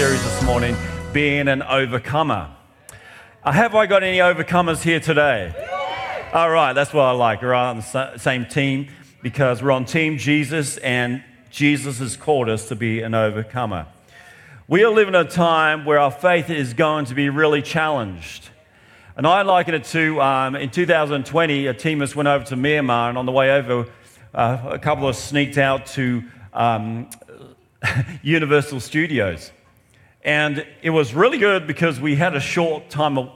series this morning, Being an Overcomer. Uh, have I got any overcomers here today? All right, that's what I like. We're on the same team because we're on Team Jesus, and Jesus has called us to be an overcomer. We are living in a time where our faith is going to be really challenged. And I liken it to um, in 2020, a team us went over to Myanmar, and on the way over, uh, a couple of sneaked out to um, Universal Studios. And it was really good because we had a short time of,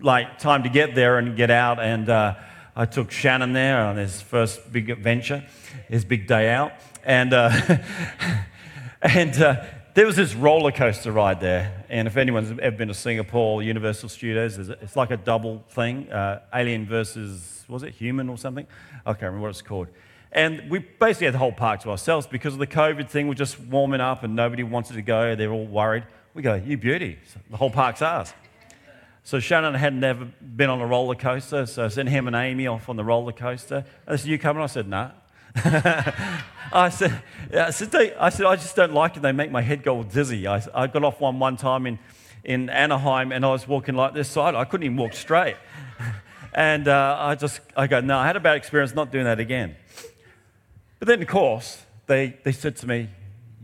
like time to get there and get out. And uh, I took Shannon there on his first big adventure, his big day out. And, uh, and uh, there was this roller coaster ride there. And if anyone's ever been to Singapore, Universal Studios, it's like a double thing uh, Alien versus, was it human or something? I can't remember what it's called. And we basically had the whole park to ourselves because of the COVID thing. We're just warming up and nobody wanted to go. They're all worried. We go, you beauty. The whole park's ours. So Shannon had never been on a roller coaster, so I sent him and Amy off on the roller coaster. I said, "You coming?" I said, "No." Nah. I said, I said, I said, I just don't like it. They make my head go dizzy. I, I got off one one time in, in Anaheim, and I was walking like this side. I couldn't even walk straight. And uh, I just, I go, no, I had a bad experience not doing that again. But then, of course, they, they said to me,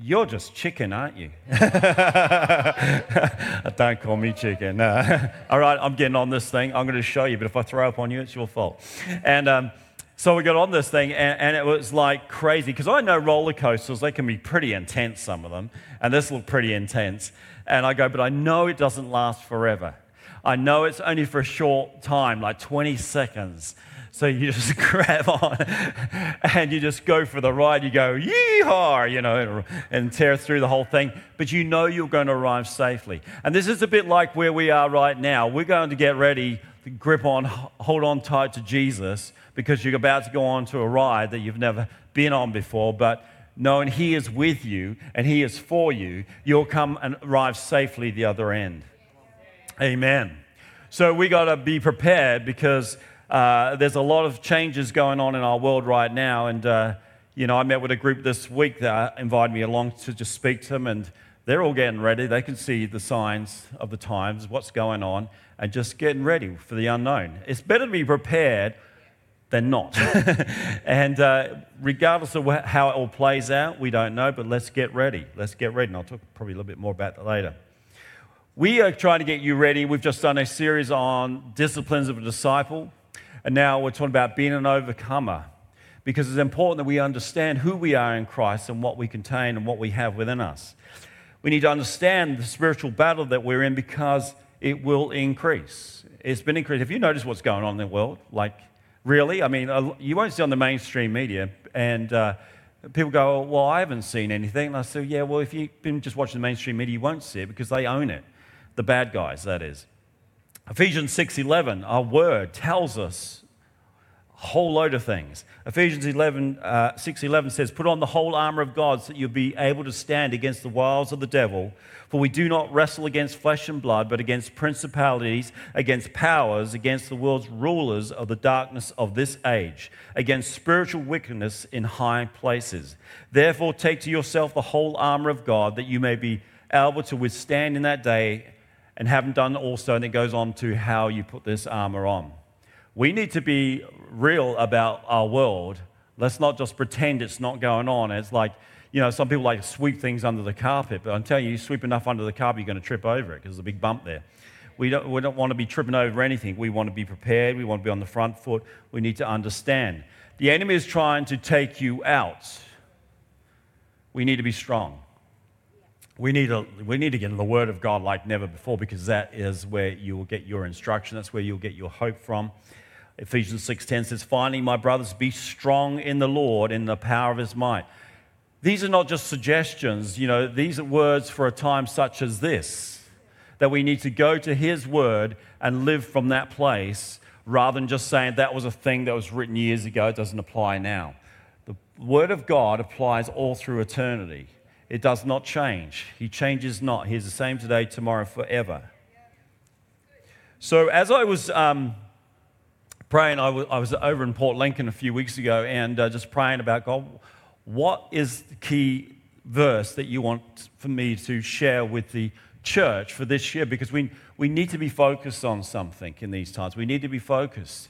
You're just chicken, aren't you? Don't call me chicken. No. All right, I'm getting on this thing. I'm going to show you, but if I throw up on you, it's your fault. And um, so we got on this thing, and, and it was like crazy because I know roller coasters, they can be pretty intense, some of them, and this looked pretty intense. And I go, But I know it doesn't last forever. I know it's only for a short time, like 20 seconds. So you just grab on and you just go for the ride. You go, yeehaw, you know, and tear through the whole thing. But you know you're going to arrive safely. And this is a bit like where we are right now. We're going to get ready to grip on, hold on tight to Jesus because you're about to go on to a ride that you've never been on before. But knowing He is with you and He is for you, you'll come and arrive safely the other end. Amen. So we got to be prepared because uh, there's a lot of changes going on in our world right now. And, uh, you know, I met with a group this week that invited me along to just speak to them, and they're all getting ready. They can see the signs of the times, what's going on, and just getting ready for the unknown. It's better to be prepared than not. and uh, regardless of how it all plays out, we don't know, but let's get ready. Let's get ready. And I'll talk probably a little bit more about that later. We are trying to get you ready. We've just done a series on disciplines of a disciple. And now we're talking about being an overcomer because it's important that we understand who we are in Christ and what we contain and what we have within us. We need to understand the spiritual battle that we're in because it will increase. It's been increased. Have you noticed what's going on in the world? Like, really? I mean, you won't see on the mainstream media, and uh, people go, Well, I haven't seen anything. And I say, Yeah, well, if you've been just watching the mainstream media, you won't see it because they own it. The bad guys, that is. Ephesians 6:11, our word tells us a whole load of things. Ephesians 11, uh, 6:11 says, "Put on the whole armor of God, so that you'll be able to stand against the wiles of the devil. For we do not wrestle against flesh and blood, but against principalities, against powers, against the world's rulers of the darkness of this age, against spiritual wickedness in high places. Therefore, take to yourself the whole armor of God, that you may be able to withstand in that day." And haven't done also, and it goes on to how you put this armor on. We need to be real about our world. Let's not just pretend it's not going on. It's like, you know, some people like sweep things under the carpet, but I'm telling you, you sweep enough under the carpet, you're going to trip over it because there's a big bump there. We don't, we don't want to be tripping over anything. We want to be prepared. We want to be on the front foot. We need to understand. The enemy is trying to take you out. We need to be strong. We need, to, we need to get in the Word of God like never before because that is where you will get your instruction. That's where you'll get your hope from. Ephesians 6.10 says, Finally, my brothers, be strong in the Lord in the power of his might. These are not just suggestions, you know, these are words for a time such as this, that we need to go to his word and live from that place rather than just saying that was a thing that was written years ago, it doesn't apply now. The word of God applies all through eternity. It does not change. He changes not. He's the same today, tomorrow, forever. So, as I was um, praying, I, w- I was over in Port Lincoln a few weeks ago and uh, just praying about God, what is the key verse that you want for me to share with the church for this year because we, we need to be focused on something in these times. We need to be focused.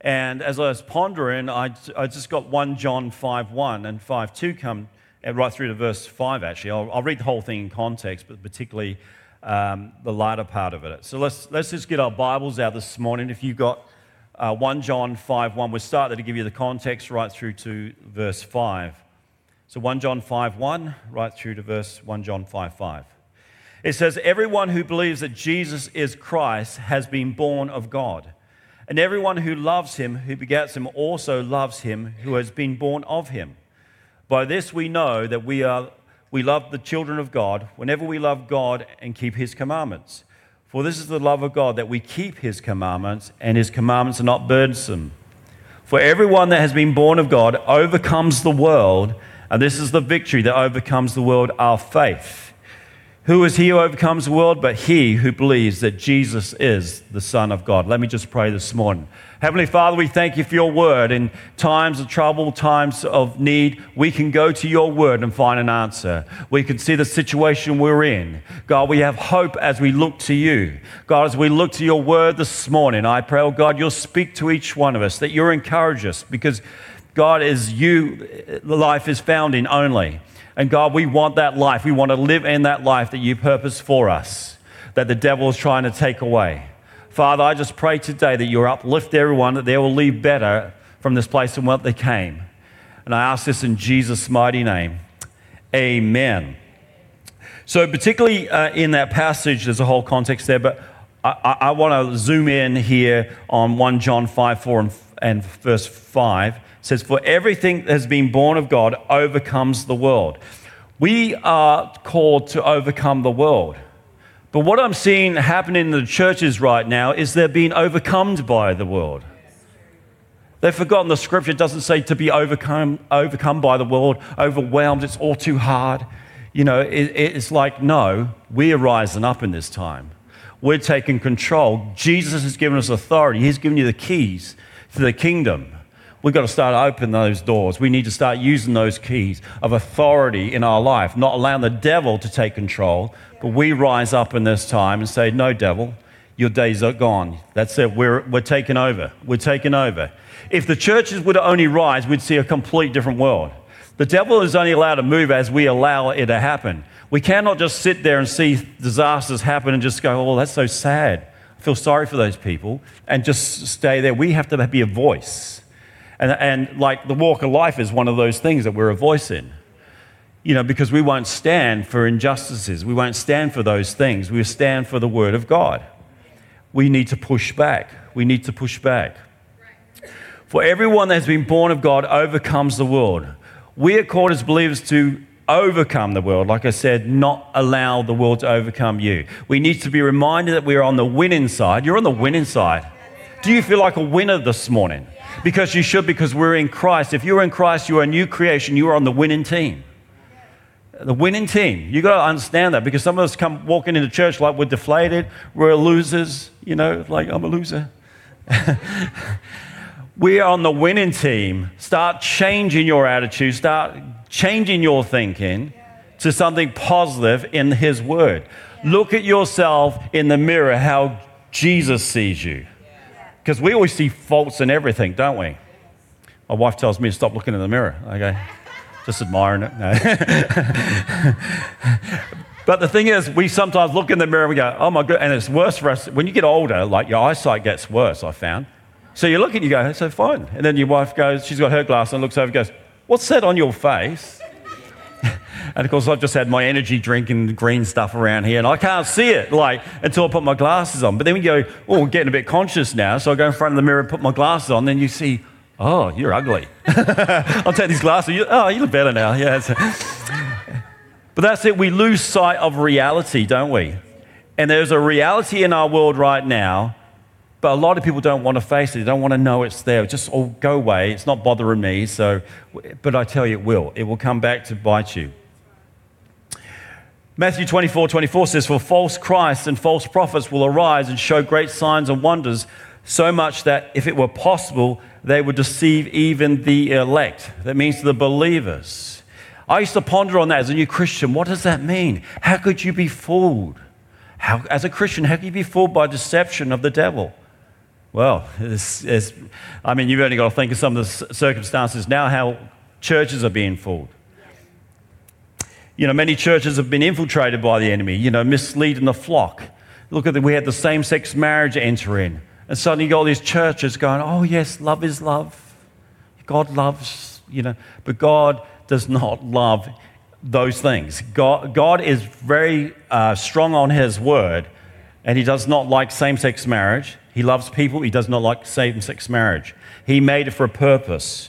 And as I was pondering, I, I just got 1 John 5 1 and 5 2 come right through to verse 5, actually. I'll, I'll read the whole thing in context, but particularly um, the latter part of it. So let's, let's just get our Bibles out this morning. If you've got uh, 1 John 5 1, we'll start there to give you the context right through to verse 5. So 1 John 5 1, right through to verse 1 John 5 5. It says, Everyone who believes that Jesus is Christ has been born of God. And everyone who loves him, who begets him, also loves him who has been born of him. By this we know that we, are, we love the children of God whenever we love God and keep his commandments. For this is the love of God, that we keep his commandments, and his commandments are not burdensome. For everyone that has been born of God overcomes the world, and this is the victory that overcomes the world, our faith. Who is he who overcomes the world but he who believes that Jesus is the Son of God? Let me just pray this morning. Heavenly Father, we thank you for your word. In times of trouble, times of need, we can go to your word and find an answer. We can see the situation we're in. God, we have hope as we look to you. God, as we look to your word this morning, I pray, oh God, you'll speak to each one of us, that you'll encourage us because God is you, the life is found in only. And God, we want that life. We want to live in that life that you purpose for us, that the devil is trying to take away. Father, I just pray today that you uplift everyone, that they will leave better from this place than what they came. And I ask this in Jesus' mighty name. Amen. So, particularly uh, in that passage, there's a whole context there, but I, I, I want to zoom in here on 1 John 5 4 and, and verse 5 says, For everything that has been born of God overcomes the world. We are called to overcome the world. But what I'm seeing happen in the churches right now is they're being overcome by the world. They've forgotten the scripture doesn't say to be overcome, overcome by the world, overwhelmed, it's all too hard. You know, it, it's like, no, we're rising up in this time. We're taking control. Jesus has given us authority, He's given you the keys to the kingdom. We've got to start opening those doors. We need to start using those keys of authority in our life, not allowing the devil to take control, but we rise up in this time and say, No, devil, your days are gone. That's it. We're, we're taking over. We're taking over. If the churches would only rise, we'd see a complete different world. The devil is only allowed to move as we allow it to happen. We cannot just sit there and see disasters happen and just go, Oh, that's so sad. I feel sorry for those people and just stay there. We have to be a voice. And, and like the walk of life is one of those things that we're a voice in. You know, because we won't stand for injustices. We won't stand for those things. We stand for the Word of God. We need to push back. We need to push back. For everyone that has been born of God overcomes the world. We are called as believers to overcome the world. Like I said, not allow the world to overcome you. We need to be reminded that we're on the winning side. You're on the winning side. Do you feel like a winner this morning? Because you should, because we're in Christ. If you're in Christ, you're a new creation. You are on the winning team. The winning team. You've got to understand that because some of us come walking into church like we're deflated, we're losers, you know, like I'm a loser. we are on the winning team. Start changing your attitude, start changing your thinking to something positive in His Word. Look at yourself in the mirror, how Jesus sees you. Because we always see faults in everything, don't we? My wife tells me to stop looking in the mirror. Okay, just admiring it. No. but the thing is, we sometimes look in the mirror and we go, oh my God, and it's worse for us. When you get older, like your eyesight gets worse, I found. So you look and you go, so fine. And then your wife goes, she's got her glass and looks over and goes, what's that on your face? And of course, I've just had my energy drink and green stuff around here, and I can't see it like until I put my glasses on. But then we go, oh, we're getting a bit conscious now. So I go in front of the mirror and put my glasses on. Then you see, oh, you're ugly. I'll take these glasses. Oh, you look better now. Yeah. but that's it. We lose sight of reality, don't we? And there's a reality in our world right now but a lot of people don't want to face it. They don't want to know it's there. Just all oh, go away. It's not bothering me. So, but I tell you, it will. It will come back to bite you. Matthew 24 24 says, For false Christs and false prophets will arise and show great signs and wonders, so much that if it were possible, they would deceive even the elect. That means the believers. I used to ponder on that as a new Christian. What does that mean? How could you be fooled? How, as a Christian, how can you be fooled by deception of the devil? Well, it's, it's, I mean, you've only got to think of some of the circumstances now how churches are being fooled. You know, many churches have been infiltrated by the enemy, you know, misleading the flock. Look at that, we had the same sex marriage enter in. And suddenly you got all these churches going, oh, yes, love is love. God loves, you know, but God does not love those things. God, God is very uh, strong on His word, and He does not like same sex marriage. He loves people, He does not like same sex marriage. He made it for a purpose.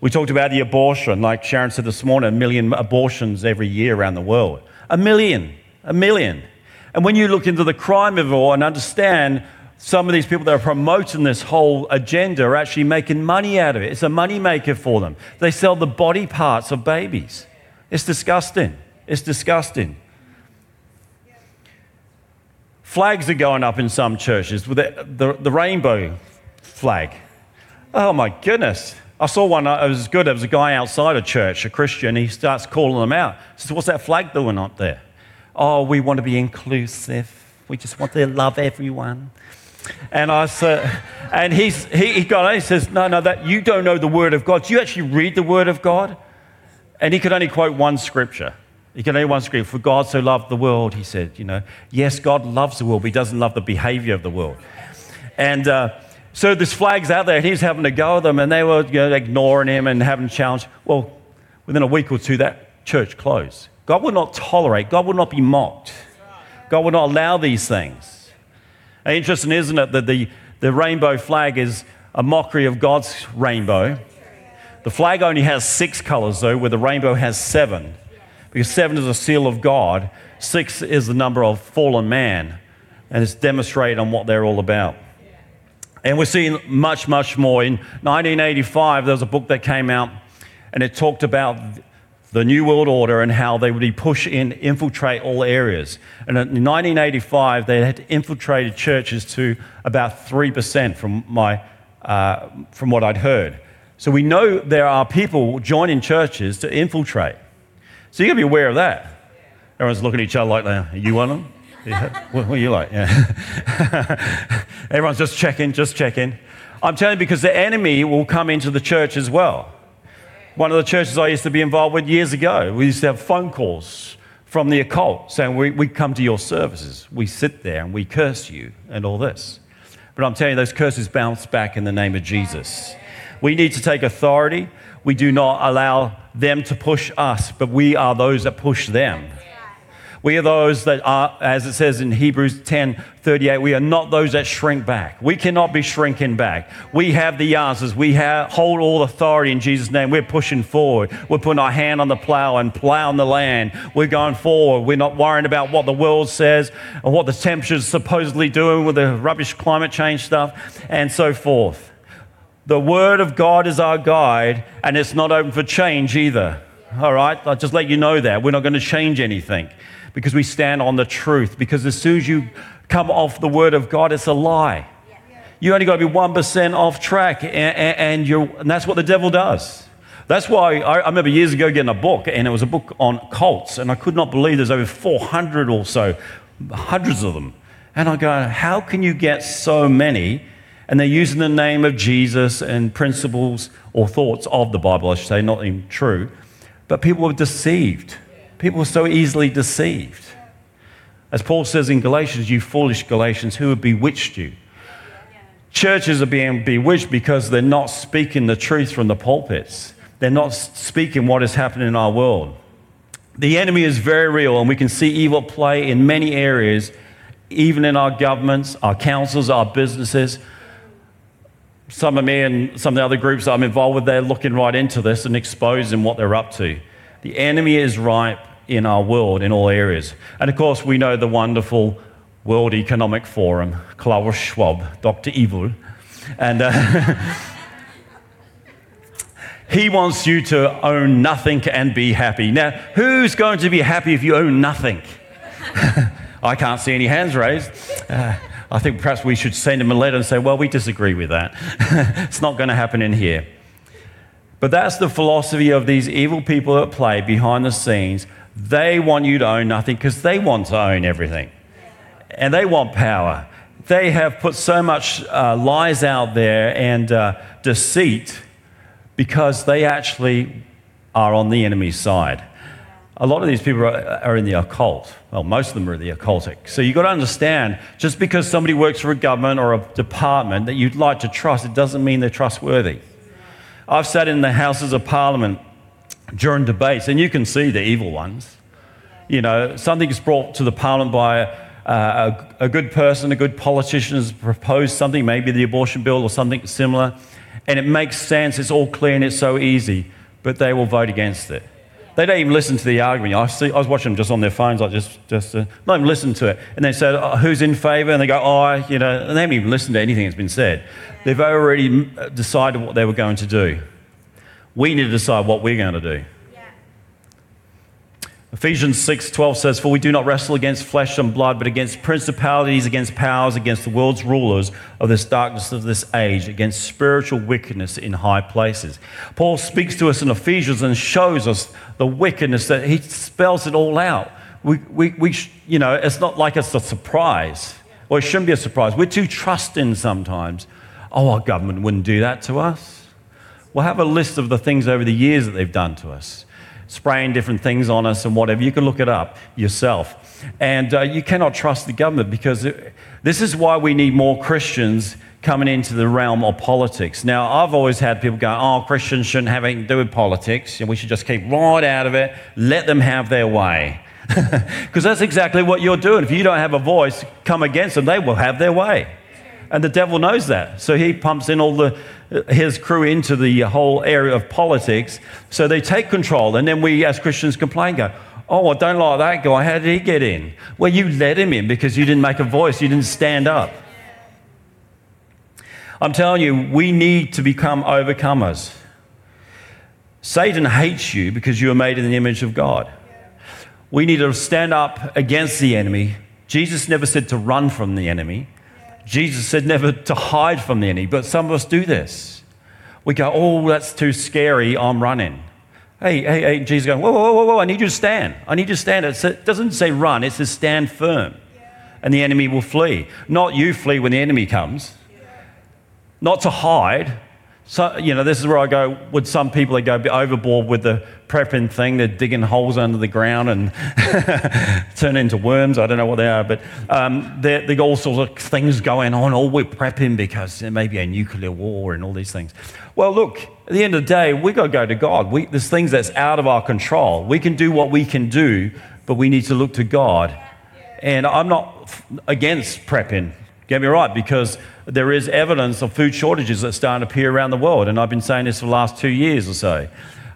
We talked about the abortion, like Sharon said this morning, a million abortions every year around the world. A million, a million. And when you look into the crime of it all and understand some of these people that are promoting this whole agenda are actually making money out of it. It's a money maker for them. They sell the body parts of babies. It's disgusting. It's disgusting. Flags are going up in some churches with the, the, the rainbow flag. Oh my goodness. I saw one, uh, it was good. There was a guy outside a church, a Christian. He starts calling them out. He says, What's that flag doing up there? Oh, we want to be inclusive. We just want to love everyone. And I said, and he's, he, he got on, he says, No, no, that, you don't know the Word of God. Do you actually read the Word of God? And he could only quote one scripture. He could only one scream, For God so loved the world, he said, you know. Yes, God loves the world, but he doesn't love the behavior of the world. And uh, so this flag's out there, and he's having to go with them, and they were you know, ignoring him and having challenge. Well, within a week or two, that church closed. God will not tolerate, God will not be mocked. God will not allow these things. Interesting, isn't it, that the, the rainbow flag is a mockery of God's rainbow. The flag only has six colors, though, where the rainbow has seven. Because seven is a seal of God, six is the number of fallen man, and it's demonstrated on what they're all about. And we're seeing much, much more. In 1985, there was a book that came out, and it talked about the New World Order and how they would be push in, infiltrate all areas. And in 1985, they had infiltrated churches to about 3% from, my, uh, from what I'd heard. So we know there are people joining churches to infiltrate. So you got to be aware of that. Everyone's looking at each other like, are you one of them? Yeah. What, what are you like? Yeah. Everyone's just checking, just checking. I'm telling you because the enemy will come into the church as well. One of the churches I used to be involved with years ago, we used to have phone calls from the occult saying, we, we come to your services. We sit there and we curse you and all this. But I'm telling you, those curses bounce back in the name of Jesus. We need to take authority. We do not allow them to push us, but we are those that push them. We are those that are, as it says in Hebrews 10 38, we are not those that shrink back. We cannot be shrinking back. We have the answers. We have, hold all authority in Jesus' name. We're pushing forward. We're putting our hand on the plow and plowing the land. We're going forward. We're not worrying about what the world says and what the temperature's supposedly doing with the rubbish climate change stuff and so forth. The Word of God is our guide, and it's not open for change either. All right? I'll just let you know that. We're not going to change anything because we stand on the truth. Because as soon as you come off the word of God, it's a lie. You only got to be 1% off track, and, and, and that's what the devil does. That's why I, I, remember years ago getting a book, and it was a book on cults, and I could not believe there's over 400 or so, hundreds of them. And I go, how can you get so many? And they're using the name of Jesus and principles or thoughts of the Bible, I should say, not even true. But people were deceived. People are so easily deceived. As Paul says in Galatians, you foolish Galatians, who have bewitched you? Churches are being bewitched because they're not speaking the truth from the pulpits. They're not speaking what is happening in our world. The enemy is very real, and we can see evil play in many areas, even in our governments, our councils, our businesses. Some of me and some of the other groups I'm involved with, they're looking right into this and exposing what they're up to. The enemy is ripe in our world in all areas. And of course, we know the wonderful World Economic Forum, Klaus Schwab, Dr. Evil. And uh, he wants you to own nothing and be happy. Now, who's going to be happy if you own nothing? I can't see any hands raised. Uh, I think perhaps we should send him a letter and say, well, we disagree with that. it's not going to happen in here. But that's the philosophy of these evil people at play behind the scenes. They want you to own nothing because they want to own everything. And they want power. They have put so much uh, lies out there and uh, deceit because they actually are on the enemy's side. A lot of these people are, are in the occult. Well, most of them are in the occultic. So you've got to understand just because somebody works for a government or a department that you'd like to trust, it doesn't mean they're trustworthy. I've sat in the Houses of Parliament during debates, and you can see the evil ones. You know, something is brought to the Parliament by uh, a, a, good person, a good politician has proposed something, maybe the abortion bill or something similar, and it makes sense, it's all clear and it's so easy, but they will vote against it. They don't even listen to the argument. I, see, I was watching them just on their phones, like just, just uh, not even listen to it. And they said, oh, who's in favour? And they go, oh, you know, and they haven't even listened to anything that's been said. They've already decided what they were going to do. We need to decide what we're going to do. Ephesians 6:12 says, "For we do not wrestle against flesh and blood, but against principalities, against powers, against the world's rulers of this darkness of this age, against spiritual wickedness in high places." Paul speaks to us in Ephesians and shows us the wickedness that he spells it all out. We, we, we you know, it's not like it's a surprise, or it shouldn't be a surprise. We're too trusting sometimes. Oh, our government wouldn't do that to us. We'll have a list of the things over the years that they've done to us spraying different things on us and whatever. You can look it up yourself. And uh, you cannot trust the government because it, this is why we need more Christians coming into the realm of politics. Now, I've always had people go, oh, Christians shouldn't have anything to do with politics, and we should just keep right out of it, let them have their way. Because that's exactly what you're doing. If you don't have a voice, come against them, they will have their way. And the devil knows that. So he pumps in all the his crew into the whole area of politics. So they take control. And then we, as Christians, complain, go, Oh, I don't like that guy. How did he get in? Well, you let him in because you didn't make a voice, you didn't stand up. I'm telling you, we need to become overcomers. Satan hates you because you are made in the image of God. We need to stand up against the enemy. Jesus never said to run from the enemy. Jesus said never to hide from the enemy, but some of us do this. We go, oh, that's too scary, I'm running. Hey, hey, hey, Jesus going, whoa, whoa, whoa, whoa, I need you to stand. I need you to stand. It doesn't say run, it says stand firm. And the enemy will flee. Not you flee when the enemy comes. Not to hide, so, you know, this is where I go with some people that go overboard with the prepping thing. They're digging holes under the ground and turn into worms. I don't know what they are, but um, they got all sorts of things going on. Oh, we're prepping because there may be a nuclear war and all these things. Well, look, at the end of the day, we've got to go to God. We, there's things that's out of our control. We can do what we can do, but we need to look to God. And I'm not against prepping, get me right, because there is evidence of food shortages that start to appear around the world. And I've been saying this for the last two years or so.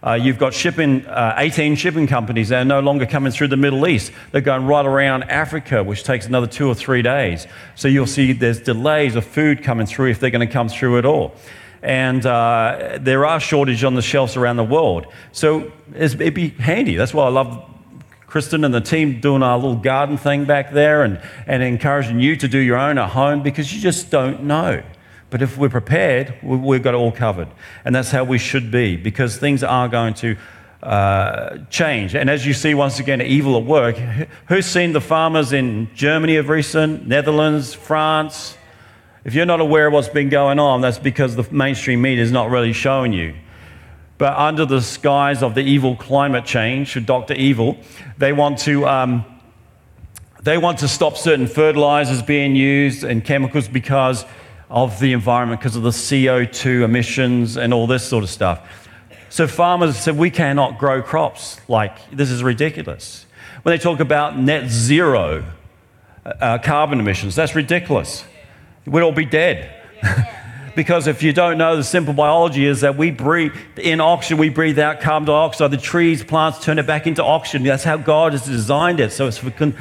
Uh, you've got shipping, uh, 18 shipping companies that are no longer coming through the Middle East. They're going right around Africa, which takes another two or three days. So you'll see there's delays of food coming through if they're going to come through at all. And uh, there are shortages on the shelves around the world. So it'd be handy. That's why I love Kristen and the team doing our little garden thing back there and, and encouraging you to do your own at home because you just don't know. But if we're prepared, we've got it all covered. And that's how we should be because things are going to uh, change. And as you see, once again, evil at work. Who's seen the farmers in Germany of recent, Netherlands, France? If you're not aware of what's been going on, that's because the mainstream media is not really showing you. But under the skies of the evil climate change, Dr. Evil, they want to. Um, they want to stop certain fertilizers being used and chemicals because of the environment, because of the CO2 emissions and all this sort of stuff. So farmers said, We cannot grow crops. Like, this is ridiculous. When they talk about net zero uh, carbon emissions, that's ridiculous. We'd all be dead. Because if you don't know, the simple biology is that we breathe in oxygen, we breathe out carbon dioxide. The trees, plants turn it back into oxygen. That's how God has designed it. So it's con-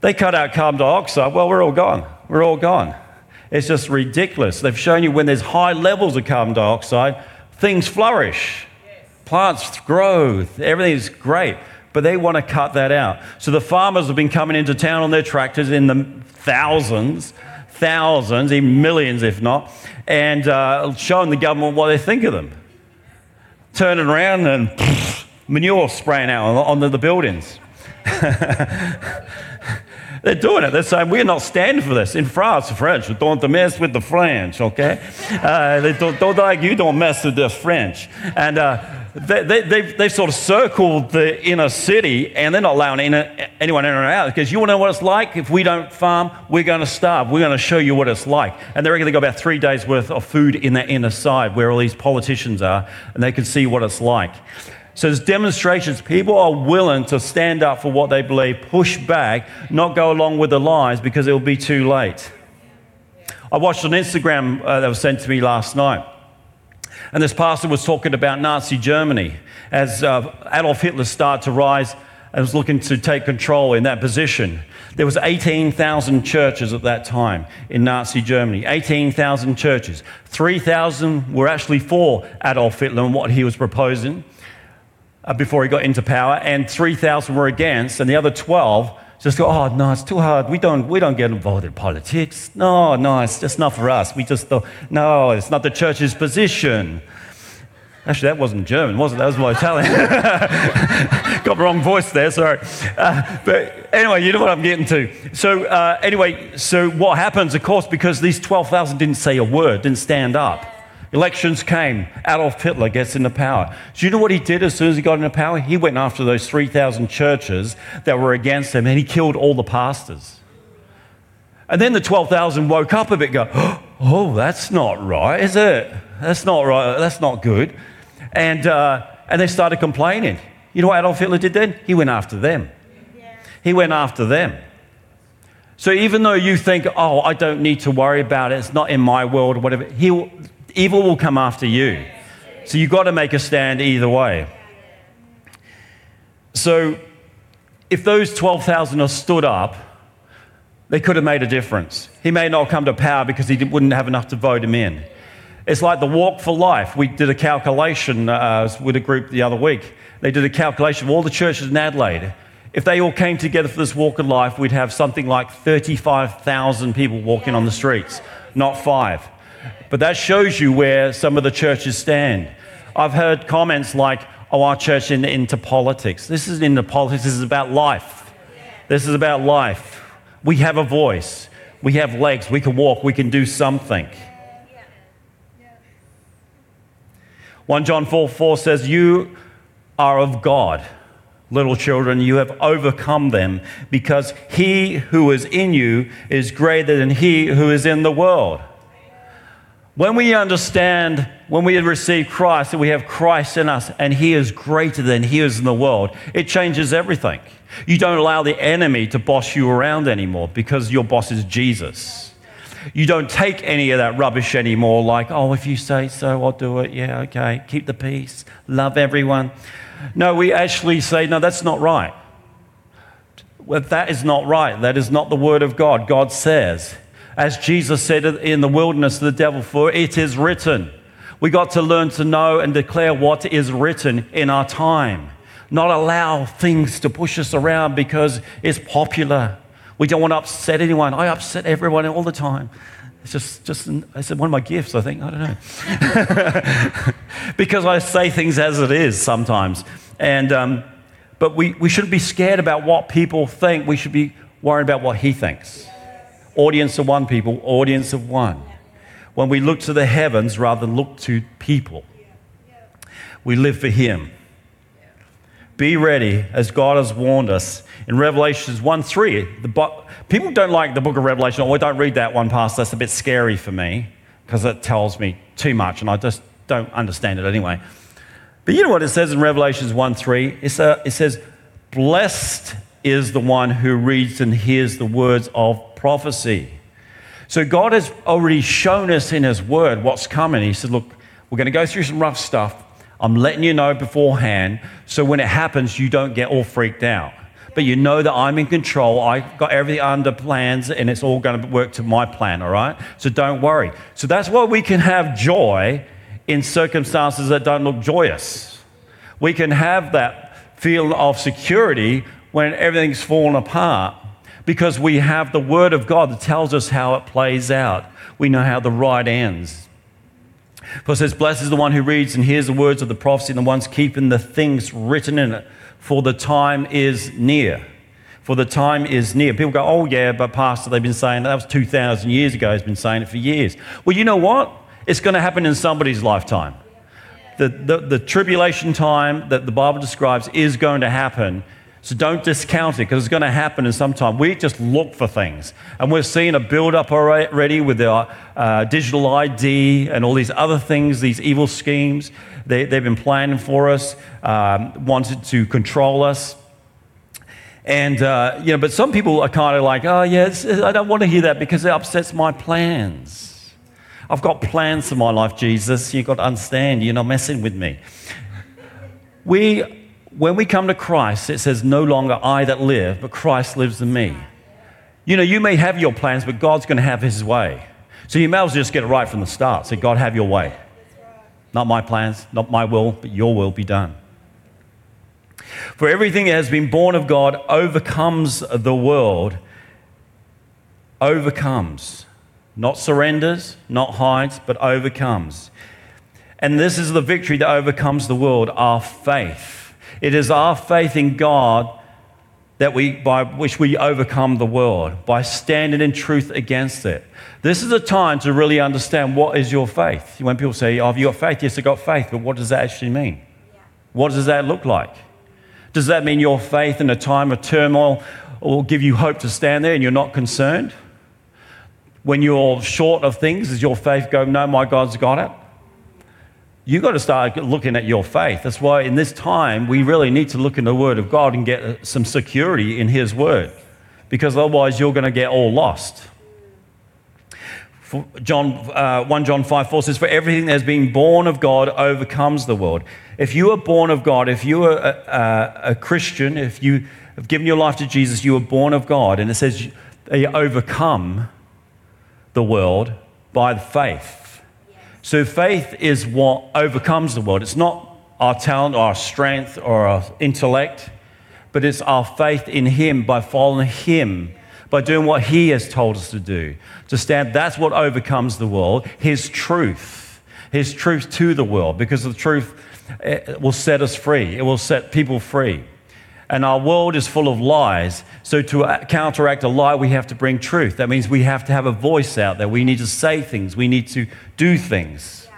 they cut out carbon dioxide. Well, we're all gone. We're all gone. It's just ridiculous. They've shown you when there's high levels of carbon dioxide, things flourish, plants grow, everything's great. But they want to cut that out. So the farmers have been coming into town on their tractors in the thousands thousands, even millions if not, and uh, showing the government what they think of them. turning around and manure spraying out onto the buildings. They're doing it. They're saying, we're not standing for this. In France, the French don't mess with the French, okay? Uh, they don't, don't, like you don't mess with the French. And uh, they, they, they've, they've sort of circled the inner city and they're not allowing in, anyone in or out because you want to know what it's like? If we don't farm, we're going to starve. We're going to show you what it's like. And they reckon they got about three days worth of food in that inner side where all these politicians are and they can see what it's like. So there's demonstrations. People are willing to stand up for what they believe, push back, not go along with the lies because it will be too late. I watched on Instagram uh, that was sent to me last night. And this pastor was talking about Nazi Germany as uh, Adolf Hitler started to rise and was looking to take control in that position. There was 18,000 churches at that time in Nazi Germany. 18,000 churches. 3,000 were actually for Adolf Hitler and what he was proposing uh, before he got into power, and 3,000 were against, and the other 12 just go, oh, no, it's too hard. We don't, we don't get involved in politics. No, no, it's just not for us. We just don't, no, it's not the church's position. Actually, that wasn't German, was it? That was my Italian. Got the wrong voice there, sorry. Uh, but anyway, you know what I'm getting to. So, uh, anyway, so what happens, of course, because these 12,000 didn't say a word, didn't stand up Elections came. Adolf Hitler gets into power. Do you know what he did as soon as he got into power? He went after those 3,000 churches that were against him and he killed all the pastors. And then the 12,000 woke up a bit, go, oh, that's not right, is it? That's not right. That's not good. And, uh, and they started complaining. You know what Adolf Hitler did then? He went after them. He went after them. So even though you think, oh, I don't need to worry about it, it's not in my world or whatever, he, evil will come after you. So you've got to make a stand either way. So if those 12,000 are stood up, they could have made a difference. He may not come to power because he wouldn't have enough to vote him in. It's like the walk for life. We did a calculation uh, with a group the other week. They did a calculation of all the churches in Adelaide. If they all came together for this walk of life, we'd have something like 35,000 people walking on the streets, not five. But that shows you where some of the churches stand. I've heard comments like, oh, our church is into politics. This isn't into politics, this is about life. This is about life. We have a voice, we have legs, we can walk, we can do something. 1 John 4 4 says, You are of God, little children. You have overcome them because he who is in you is greater than he who is in the world. When we understand, when we receive Christ, that we have Christ in us and He is greater than He is in the world, it changes everything. You don't allow the enemy to boss you around anymore because your boss is Jesus. You don't take any of that rubbish anymore, like, oh, if you say so, I'll do it. Yeah, okay. Keep the peace. Love everyone. No, we actually say, no, that's not right. Well, that is not right. That is not the word of God. God says, as Jesus said in the wilderness to the devil, for it is written. We got to learn to know and declare what is written in our time, not allow things to push us around because it's popular. We don't want to upset anyone. I upset everyone all the time. It's just, just it's one of my gifts, I think. I don't know. because I say things as it is sometimes. And, um, but we, we shouldn't be scared about what people think. We should be worried about what he thinks audience of one people, audience of one. When we look to the heavens rather than look to people, we live for Him. Be ready, as God has warned us in Revelations 1 3. The, people don't like the book of Revelation. Oh, I don't read that one, Pastor. That's a bit scary for me because it tells me too much and I just don't understand it anyway. But you know what it says in Revelations 1 3? It's a, it says, Blessed is the one who reads and hears the words of prophecy. So God has already shown us in His Word what's coming. He said, Look, we're going to go through some rough stuff. I'm letting you know beforehand so when it happens, you don't get all freaked out. But you know that I'm in control. I've got everything under plans and it's all going to work to my plan, all right? So don't worry. So that's why we can have joy in circumstances that don't look joyous. We can have that feeling of security when everything's fallen apart because we have the Word of God that tells us how it plays out. We know how the right ends. For it says, Blessed is the one who reads and hears the words of the prophecy, and the ones keeping the things written in it, for the time is near. For the time is near. People go, Oh, yeah, but Pastor, they've been saying that was 2,000 years ago. He's been saying it for years. Well, you know what? It's going to happen in somebody's lifetime. The, the, the tribulation time that the Bible describes is going to happen so don't discount it because it's going to happen in some time. We just look for things. And we're seeing a build up already with our uh, digital ID and all these other things, these evil schemes. They, have been planning for us, um, wanted to control us. And, uh, you know, but some people are kind of like, oh, yes, I don't want to hear that because it upsets my plans. I've got plans for my life, Jesus. You've got to understand, you're not messing with me. We when we come to Christ, it says, No longer I that live, but Christ lives in me. You know, you may have your plans, but God's going to have his way. So you may as well just get it right from the start. Say, God, have your way. Not my plans, not my will, but your will be done. For everything that has been born of God overcomes the world, overcomes. Not surrenders, not hides, but overcomes. And this is the victory that overcomes the world, our faith. It is our faith in God that we, by which we overcome the world, by standing in truth against it. This is a time to really understand what is your faith. When people say, oh, have you got faith? Yes, I've got faith, but what does that actually mean? Yeah. What does that look like? Does that mean your faith in a time of turmoil will give you hope to stand there and you're not concerned? When you're short of things, does your faith go, no, my God's got it? You've got to start looking at your faith. That's why in this time, we really need to look in the Word of God and get some security in His Word, because otherwise, you're going to get all lost. For John, uh, 1 John 5 4 says, For everything that has been born of God overcomes the world. If you are born of God, if you are a, a, a Christian, if you have given your life to Jesus, you are born of God. And it says they overcome the world by faith. So faith is what overcomes the world. It's not our talent or our strength or our intellect, but it's our faith in Him by following Him, by doing what He has told us to do. To stand, that's what overcomes the world. His truth, His truth to the world, because the truth eh, will set us free, it will set people free. And our world is full of lies. So, to uh, counteract a lie, we have to bring truth. That means we have to have a voice out there. We need to say things. We need to do things.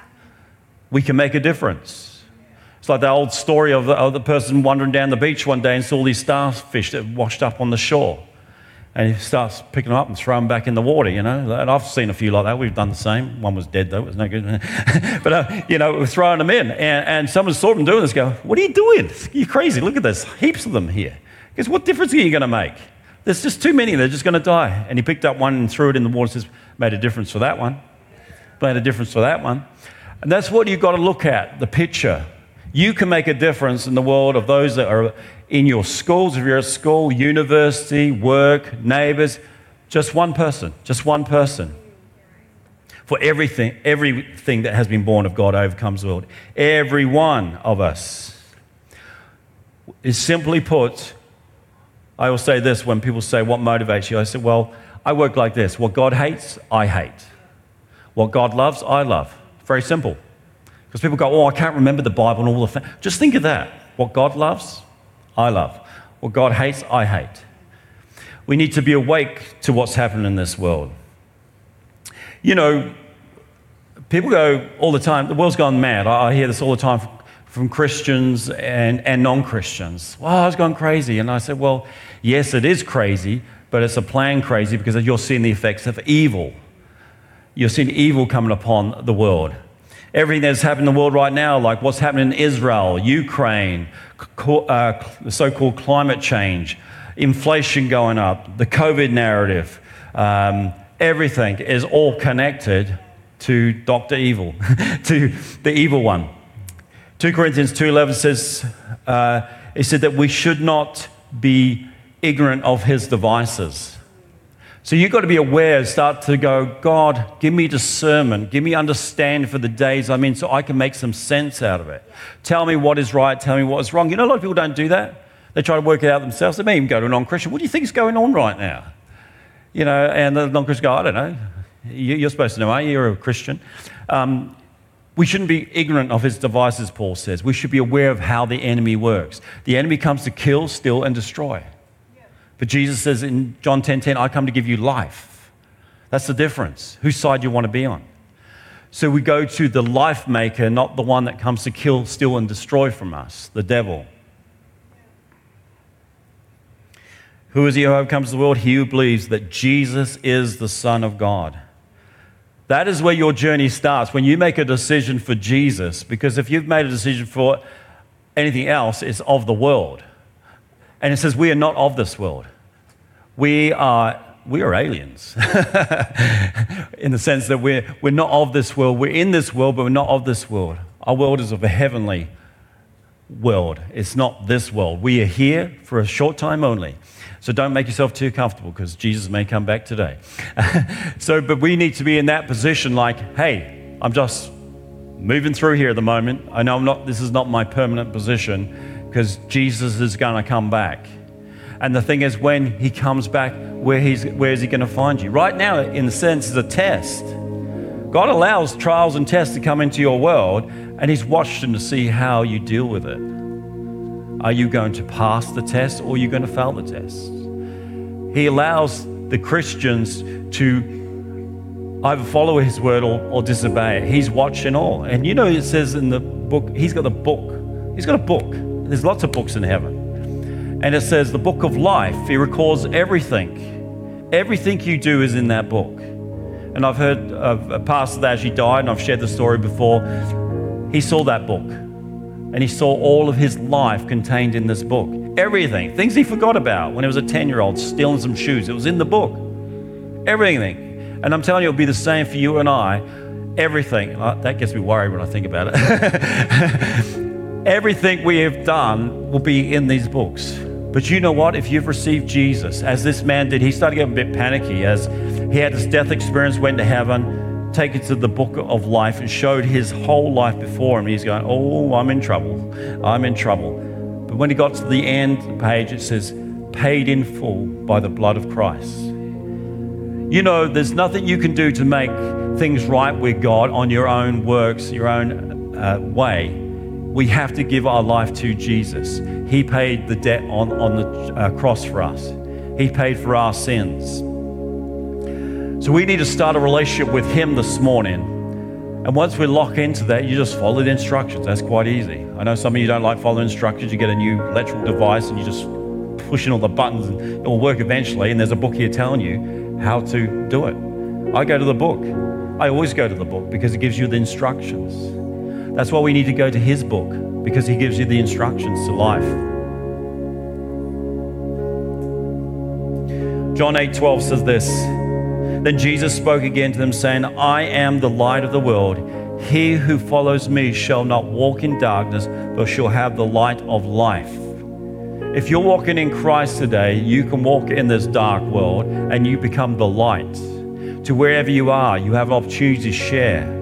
We can make a difference. It's like the old story of the, of the person wandering down the beach one day and saw these starfish that washed up on the shore and he starts picking them up and throwing them back in the water, you know. And I've seen a few like that. We've done the same. One was dead, though. It was no good. but, uh, you know, we're throwing them in. And, and someone saw them doing this, go, What are you doing? You're crazy. Look at this. Heaps of them here. Because what difference are you going to make? There's just too many. They're just going to die. And he picked up one and threw it in the water says, Made a difference for that one. Made a difference for that one. And that's what you've got to look at the picture. You can make a difference in the world of those that are in your schools, if you're at school, university, work, neighbors, just one person, just one person. For everything, everything that has been born of God overcomes the world. Every one of us is simply put, I will say this when people say, What motivates you? I say, Well, I work like this. What God hates, I hate. What God loves, I love. Very simple. Because people go, Oh, I can't remember the Bible and all the things. Just think of that. What God loves, I love. What God hates, I hate. We need to be awake to what's happening in this world. You know, people go all the time, the world's gone mad. I hear this all the time from Christians and, and non Christians. Well, it's gone crazy. And I said, well, yes, it is crazy, but it's a plan crazy because you're seeing the effects of evil. You're seeing evil coming upon the world everything that's happening in the world right now, like what's happening in Israel, Ukraine, uh, so called climate change, inflation going up, the COVID narrative, um, everything is all connected to Dr. Evil, to the evil one. 2 Corinthians 2.11 says, uh, it said that we should not be ignorant of his devices. So you've got to be aware, start to go, God, give me discernment, give me understanding for the days I'm in so I can make some sense out of it. Tell me what is right, tell me what is wrong. You know, a lot of people don't do that. They try to work it out themselves. They may even go to a non Christian. What do you think is going on right now? You know, and the non Christian go, I don't know. You're supposed to know, aren't you? You're a Christian. Um, We shouldn't be ignorant of his devices, Paul says. We should be aware of how the enemy works. The enemy comes to kill, steal, and destroy. But Jesus says in John 10:10, 10, 10, I come to give you life. That's the difference. Whose side do you want to be on? So we go to the life maker, not the one that comes to kill, steal, and destroy from us, the devil. Who is he who overcomes the world? He who believes that Jesus is the Son of God. That is where your journey starts when you make a decision for Jesus. Because if you've made a decision for anything else, it's of the world. And it says, We are not of this world. We are, we are aliens in the sense that we're, we're not of this world. We're in this world, but we're not of this world. Our world is of a heavenly world, it's not this world. We are here for a short time only. So don't make yourself too comfortable because Jesus may come back today. so, but we need to be in that position like, hey, I'm just moving through here at the moment. I know I'm not, this is not my permanent position because Jesus is going to come back. And the thing is, when he comes back, where, he's, where is he going to find you? Right now, in the sense, is a test. God allows trials and tests to come into your world, and he's watching to see how you deal with it. Are you going to pass the test or are you going to fail the test? He allows the Christians to either follow his word or, or disobey it. He's watching all. And you know, it says in the book, he's got a book. He's got a book. There's lots of books in heaven. And it says the book of life. He records everything. Everything you do is in that book. And I've heard of a pastor that actually died, and I've shared the story before. He saw that book and he saw all of his life contained in this book. Everything, things he forgot about when he was a 10 year old, stealing some shoes. It was in the book. Everything. And I'm telling you, it'll be the same for you and I. Everything. Uh, that gets me worried when I think about it. Everything we have done will be in these books. But you know what? If you've received Jesus, as this man did, he started getting a bit panicky as he had his death experience, went to heaven taken to the book of life and showed his whole life before him. He's going, Oh, I'm in trouble. I'm in trouble. But when he got to the end page, it says, Paid in full by the blood of Christ. You know, there's nothing you can do to make things right with God on your own works, your own uh, way. We have to give our life to Jesus. He paid the debt on, on the uh, cross for us, He paid for our sins. So we need to start a relationship with Him this morning. And once we lock into that, you just follow the instructions. That's quite easy. I know some of you don't like following instructions. You get a new electrical device and you just pushing all the buttons and it will work eventually. And there's a book here telling you how to do it. I go to the book. I always go to the book because it gives you the instructions. That's why we need to go to His book because He gives you the instructions to life. John 8 12 says this. Then Jesus spoke again to them, saying, I am the light of the world. He who follows me shall not walk in darkness, but shall have the light of life. If you're walking in Christ today, you can walk in this dark world and you become the light. To wherever you are, you have an opportunity to share.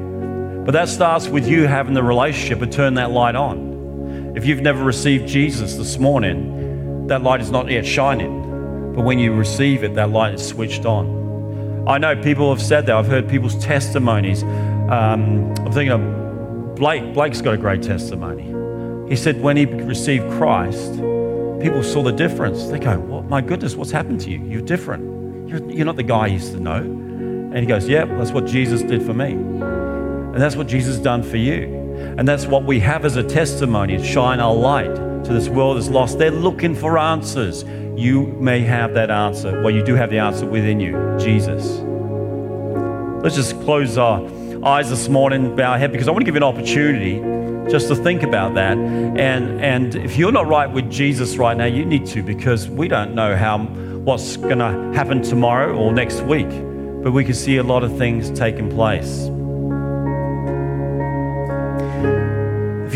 But that starts with you having the relationship and turn that light on. If you've never received Jesus this morning, that light is not yet shining. But when you receive it, that light is switched on. I know people have said that. I've heard people's testimonies. Um, I'm thinking of Blake. Blake's got a great testimony. He said when he received Christ, people saw the difference. They go, well, my goodness, what's happened to you? You're different. You're, you're not the guy I used to know. And he goes, yep, that's what Jesus did for me. And that's what Jesus has done for you. And that's what we have as a testimony to shine our light to this world that's lost. They're looking for answers you may have that answer. Well, you do have the answer within you Jesus. Let's just close our eyes this morning, bow our head, because I want to give you an opportunity just to think about that. And, and if you're not right with Jesus right now, you need to, because we don't know how what's going to happen tomorrow or next week, but we can see a lot of things taking place.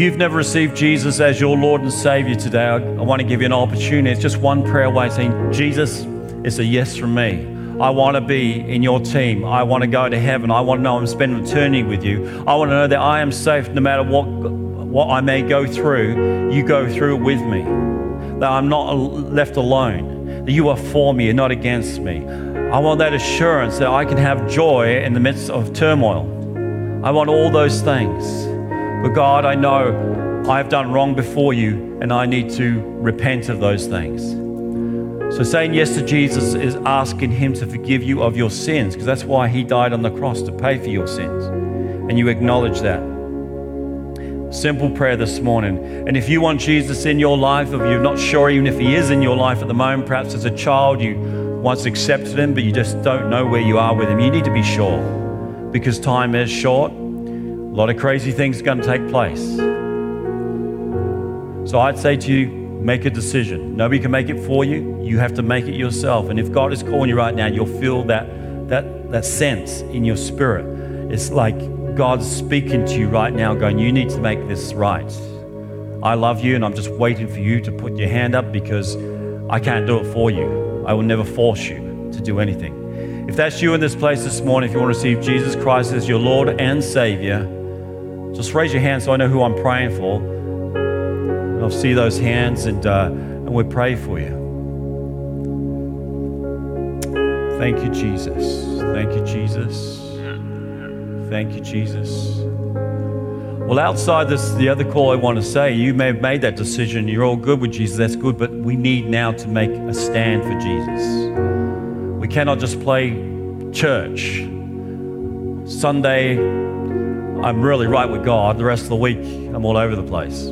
You've never received Jesus as your Lord and Savior today, I, I want to give you an opportunity. It's just one prayer away saying, Jesus, it's a yes from me. I want to be in your team. I want to go to heaven. I want to know I'm spending eternity with you. I want to know that I am safe no matter what, what I may go through. You go through it with me. That I'm not left alone. That you are for me and not against me. I want that assurance that I can have joy in the midst of turmoil. I want all those things. But God, I know I've done wrong before you and I need to repent of those things. So saying yes to Jesus is asking him to forgive you of your sins because that's why he died on the cross to pay for your sins. And you acknowledge that. Simple prayer this morning. And if you want Jesus in your life, if you're not sure even if he is in your life at the moment, perhaps as a child you once accepted him, but you just don't know where you are with him, you need to be sure because time is short. A lot of crazy things are going to take place. So I'd say to you, make a decision. Nobody can make it for you. You have to make it yourself. And if God is calling you right now, you'll feel that, that, that sense in your spirit. It's like God's speaking to you right now, going, You need to make this right. I love you, and I'm just waiting for you to put your hand up because I can't do it for you. I will never force you to do anything. If that's you in this place this morning, if you want to receive Jesus Christ as your Lord and Savior, just raise your hand so I know who I'm praying for. I'll see those hands and, uh, and we pray for you. Thank you, Jesus. Thank you, Jesus. Thank you, Jesus. Well, outside this, the other call I want to say, you may have made that decision. You're all good with Jesus. That's good. But we need now to make a stand for Jesus. We cannot just play church. Sunday, I'm really right with God. The rest of the week, I'm all over the place.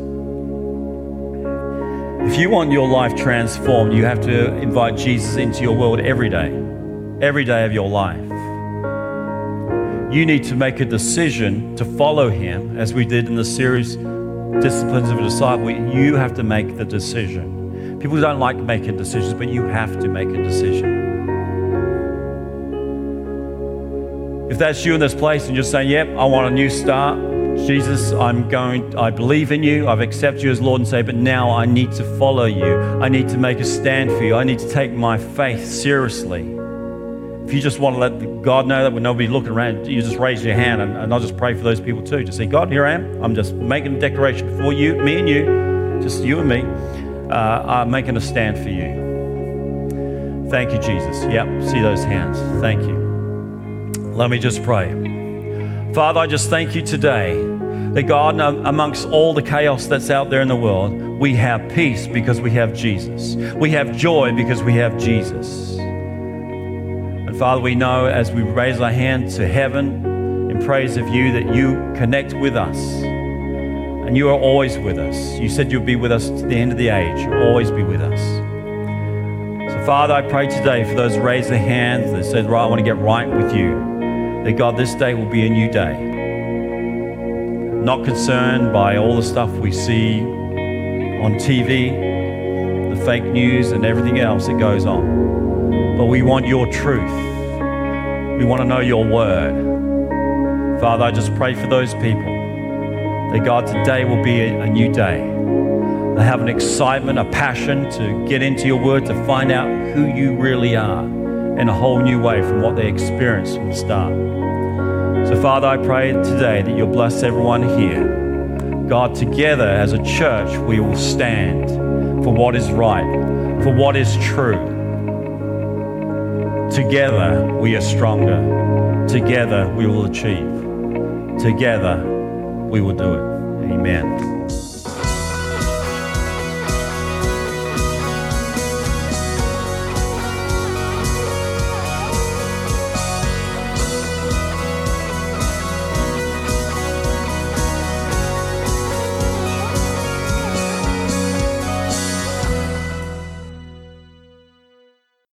If you want your life transformed, you have to invite Jesus into your world every day, every day of your life you need to make a decision to follow him, as we did in the series Disciplines of a Disciple. You have to make the decision. People don't like making decisions, but you have to make a decision. If that's you in this place and you're saying, Yep, I want a new start, Jesus, I'm going, I believe in you, I've accepted you as Lord and Savior, but now I need to follow you. I need to make a stand for you. I need to take my faith seriously. If you just want to let God know that when nobody looking around, you just raise your hand and, and I'll just pray for those people too. Just say, God, here I am. I'm just making a declaration for you, me and you, just you and me. Uh, I'm making a stand for you. Thank you, Jesus. Yep, see those hands. Thank you. Let me just pray. Father, I just thank you today that God, amongst all the chaos that's out there in the world, we have peace because we have Jesus. We have joy because we have Jesus. And Father, we know as we raise our hand to heaven in praise of you that you connect with us. And you are always with us. You said you'll be with us to the end of the age. You'll always be with us. So, Father, I pray today for those who raise their hands that said, right, I want to get right with you. That God, this day will be a new day. Not concerned by all the stuff we see on TV, the fake news, and everything else that goes on but we want your truth. We want to know your word. Father, I just pray for those people that God, today will be a, new day. They have an excitement, a passion to get into your word, to find out who you really are in a whole new way from what they experienced from the start. So, Father, I pray today that you'll bless everyone here. God, together as a church, we will stand for what is right, for what is true Together we are stronger. Together we will achieve. Together we will do it. Amen.